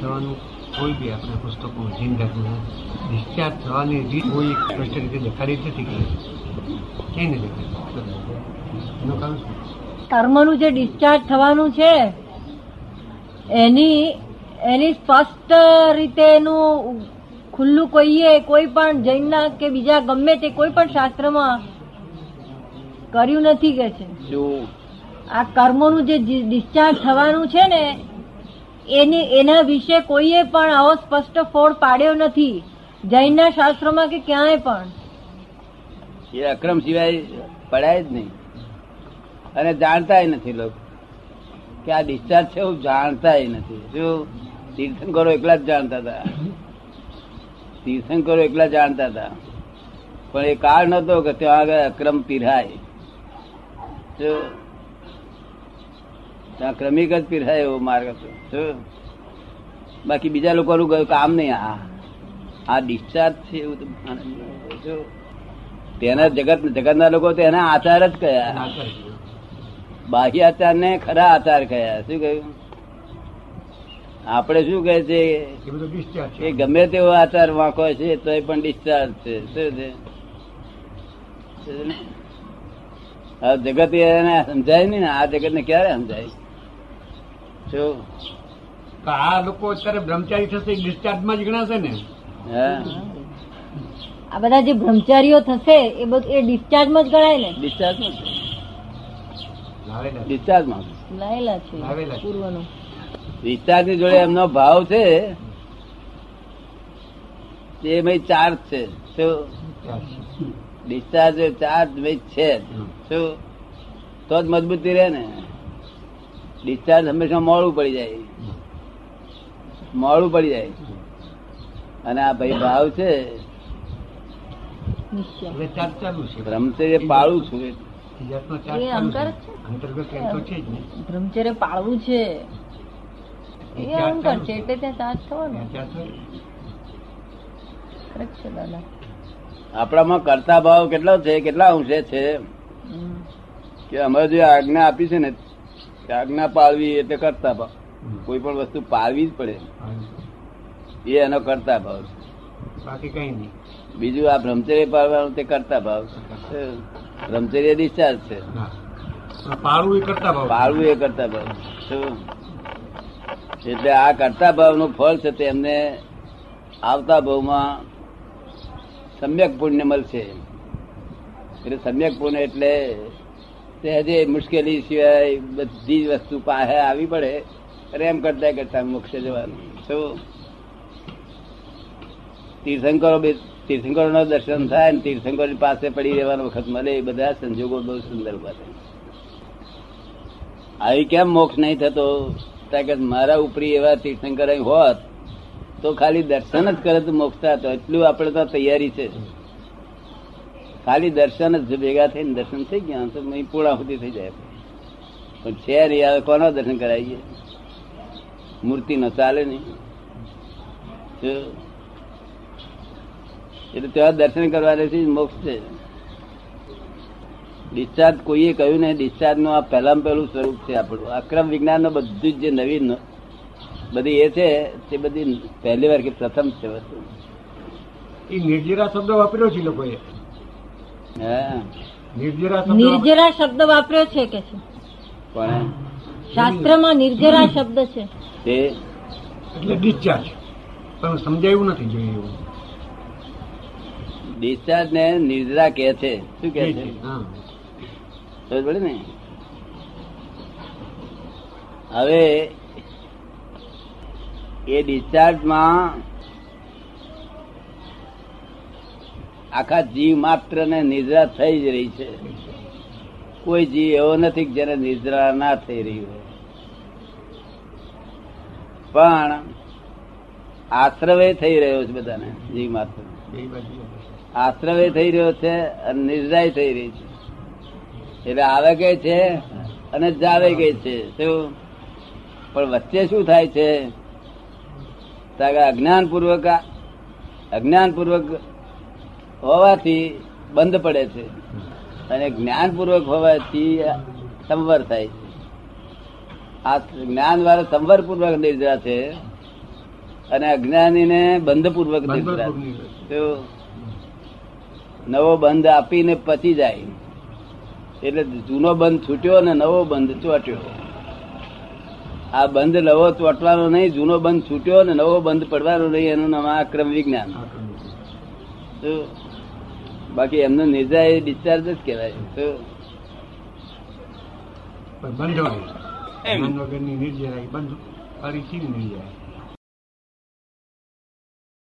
થવાનું કોઈ બી આપણે પુસ્તકો જૈન ડિસ્ચાર્જ થવાની રીત કોઈ એક સ્પષ્ટ રીતે દેખાડી નથી કે કઈ નહીં દેખાડી એનું કારણ કર્મનું જે ડિસ્ચાર્જ થવાનું છે એની એની સ્પષ્ટ રીતે એનું ખુલ્લું કોઈએ કોઈ પણ જૈનના કે બીજા ગમે તે કોઈ પણ શાસ્ત્રમાં કર્યું નથી કે છે. આ કર્મોનું જે ડિસ્ચાર્જ થવાનું છે ને એની, એના વિશે કોઈએ પણ આવો સ્પષ્ટ ફોડ પાડ્યો નથી. જૈનના શાસ્ત્રોમાં કે ક્યાંય પણ. એ અક્રમ સિવાય પડાય જ નહીં. અને જાણતા નથી લોકો. કે આ ડિસ્ચાર્જ છે એવું જાણતા નથી. જો તીર્થંકરો એકલા જ જાણતા હતા. તીર્થંકરો એકલા જાણતા હતા. પણ એ કાળ નતો કે ત્યાં આગળ અક્રમ પીરાય. શું? ત્યાં ક્રમિક જ પીરાય એવો માર્ગ હતો. બાકી બીજા લોકોનું કોઈ કામ નહીં. આ આ ડિસ્ચાર્જ છે એવું તો તેના જગત જગતના લોકો તો એના આચાર જ કયા. છે. બાહ્ય આચાર ને ખરા આચાર કયા. શું કહ્યું? આપણે શું કહે છે? એ છે. ગમે તેવો આચાર વાંકો છે તો એ પણ ડિસ્ચાર્જ છે. શું છે? આ જગત એને સમજાય નહીં ને. આ જગત ને ક્યારે સમજાય? શું? આ લોકો અત્યારે બ્રહ્મચારી થશે ડિસ્ચાર્જમાં જ ગણાશે ને? આ બધા જે બ્રહ્મચારીઓ થશે એ બધું એ ડિસ્ચાર્જમાં જ ગણાય ને? ડિસ્ચાર્જમાં લાવેલા છે. ડિસ્ચાર્જમાં લાયેલા છે લાવેલા ડિસ્ચાર્જની જોડે એમનો ભાવ છે? તે ભાઈ ચાર્જ છે. શું? ડિસ્ચાર્જ ચાર્જ ભાઈ છે. શું? તો જ મજબૂતી રહે ને. ડિસ્ચાર્જ હંમેશા મોડું પડી જાય. મોડું પડી જાય. અને આ ભાઈ ભાવ છે. બ્રહ્મચર્ય પાળું છું. બ્રહ્મચર્ય પાળવું છે. એ ચાર્જ છે. એટલે ત્યાં ચાર્જ થવાનો. ત્યાં ચાર્જ ચાલુ. correct છે દાદા. આપણામાં કરતા ભાવ કેટલો છે કેટલા અંશે છે? કે અમે જે આજ્ઞા આપી છે ને આજ્ઞા પાળવી એટલે કરતા ભાવ. કોઈ પણ વસ્તુ પાળવી જ પડે. એ એનો કરતા ભાવ બાકી કઈ નહીં. બીજું આ બ્રહ્મચર્ય પાળવાનું તે કરતા ભાવ બ્રહ્મચર્ય ડિસ્ચાર્જ છે. પાળવું એ કરતા ભાવ પાળવું એ કરતા ભાવ એટલે આ કરતા ભાવનું ફળ છે તે એમને આવતા ભાવમાં સમ્યક પુણ્ય મળશે. એટલે સમ્યક પુણ્ય એટલે તે મુશ્કેલી સિવાય બધી જ વસ્તુ પાસે આવી પડે અને એમ કરતા કરતા મોક્ષે જવાનું. શું તીર્થંકરો બે તીર્થંકરો નો દર્શન થાય ને તીર્થંકરો પાસે પડી રહેવાનો વખત મળે, એ બધા સંજોગો બહુ સુંદર બને. આવી કેમ મોક્ષ નહીં થતો? કે મારા ઉપરી એવા તીર્થંકર હોત, તો ખાલી દર્શન જ કરે તો મોક્ષ થતો એટલું આપણે તો તૈયારી છે. ખાલી દર્શન જ ભેગા થઈને દર્શન થઈ ગયા તો પૂર્ણા સુધી થઈ જાય. પણ છે હવે કોનો દર્શન કરાવીએ મૂર્તિ નો ચાલે નહીં. એટલે ત્યાં દર્શન કરવા જ મોક્ષ છે. ડિસ્ચાર્જ કોઈએ કહ્યું નહીં ડિસ્ચાર્જનું આ પહેલામાં પહેલું સ્વરૂપ છે આપણું. અક્રમ વિજ્ઞાનનું બધું જ નવીન બધી એ છે, તે બધી પહેલી વાર કે પ્રથમ છે વસ્તુ. એ નિર્જરા શબ્દ વાપર્યો છે લોકોએ. નિર્જરા શબ્દ વાપ- નિર્જરા શબ્દ વાપર્યો છે કે છે? શાસ્ત્રમાં નિર્જરા શબ્દ છે. તે એટલે ડિસ્ચાર્જ. પણ સમજાયું નથી જોઈએ એવું. ડિસ્ચાર્જ ને નિર્જરા કે છે. શું કે છે? સમજ પડે ને? હવે એ ડિસ્ચાર્જમાં આખા જીવ માત્ર ને નિદ્રા થઈ જ રહી છે. કોઈ જીવ એવો નથી જેને નિદ્રા ના થઈ રહી હોય. પણ આશ્રવે થઈ રહ્યો છે બધાને જીવ માત્ર. આશ્રવે થઈ રહ્યો છે અને નિર્જાય થઈ રહી છે. એટલે આવે ગઈ છે અને જાવે ગઈ છે. શું? પણ વચ્ચે શું થાય છે? અજ્ઞાન પૂર્વક અજ્ઞાન પૂર્વક હોવાથી બંધ પડે છે. અને જ્ઞાન પૂર્વક હોવાથી સંવર થાય છે. આ જ્ઞાન વાળા સંવર પૂર્વક નિર્જા છે અને અજ્ઞાનીને નિદ્રા બંધપૂર્વકની નવો બંધ આપીને પચી જાય. એટલે જૂનો બંધ છૂટ્યો અને નવો બંધ ચોટ્યો. આ બંધ નવો ચોટવાનો નહીં જૂનો બંધ છૂટ્યો અને નવો બંધ પડવાનો નહીં એનું નામ આ ક્રમ વિજ્ઞાન. તો બાકી એમનો એ ડિસ્ચાર્જ જ કહેવાય તો પણ બંધ વગરની નિર્જરાય બંધ ફરી ચીન નહીં જાય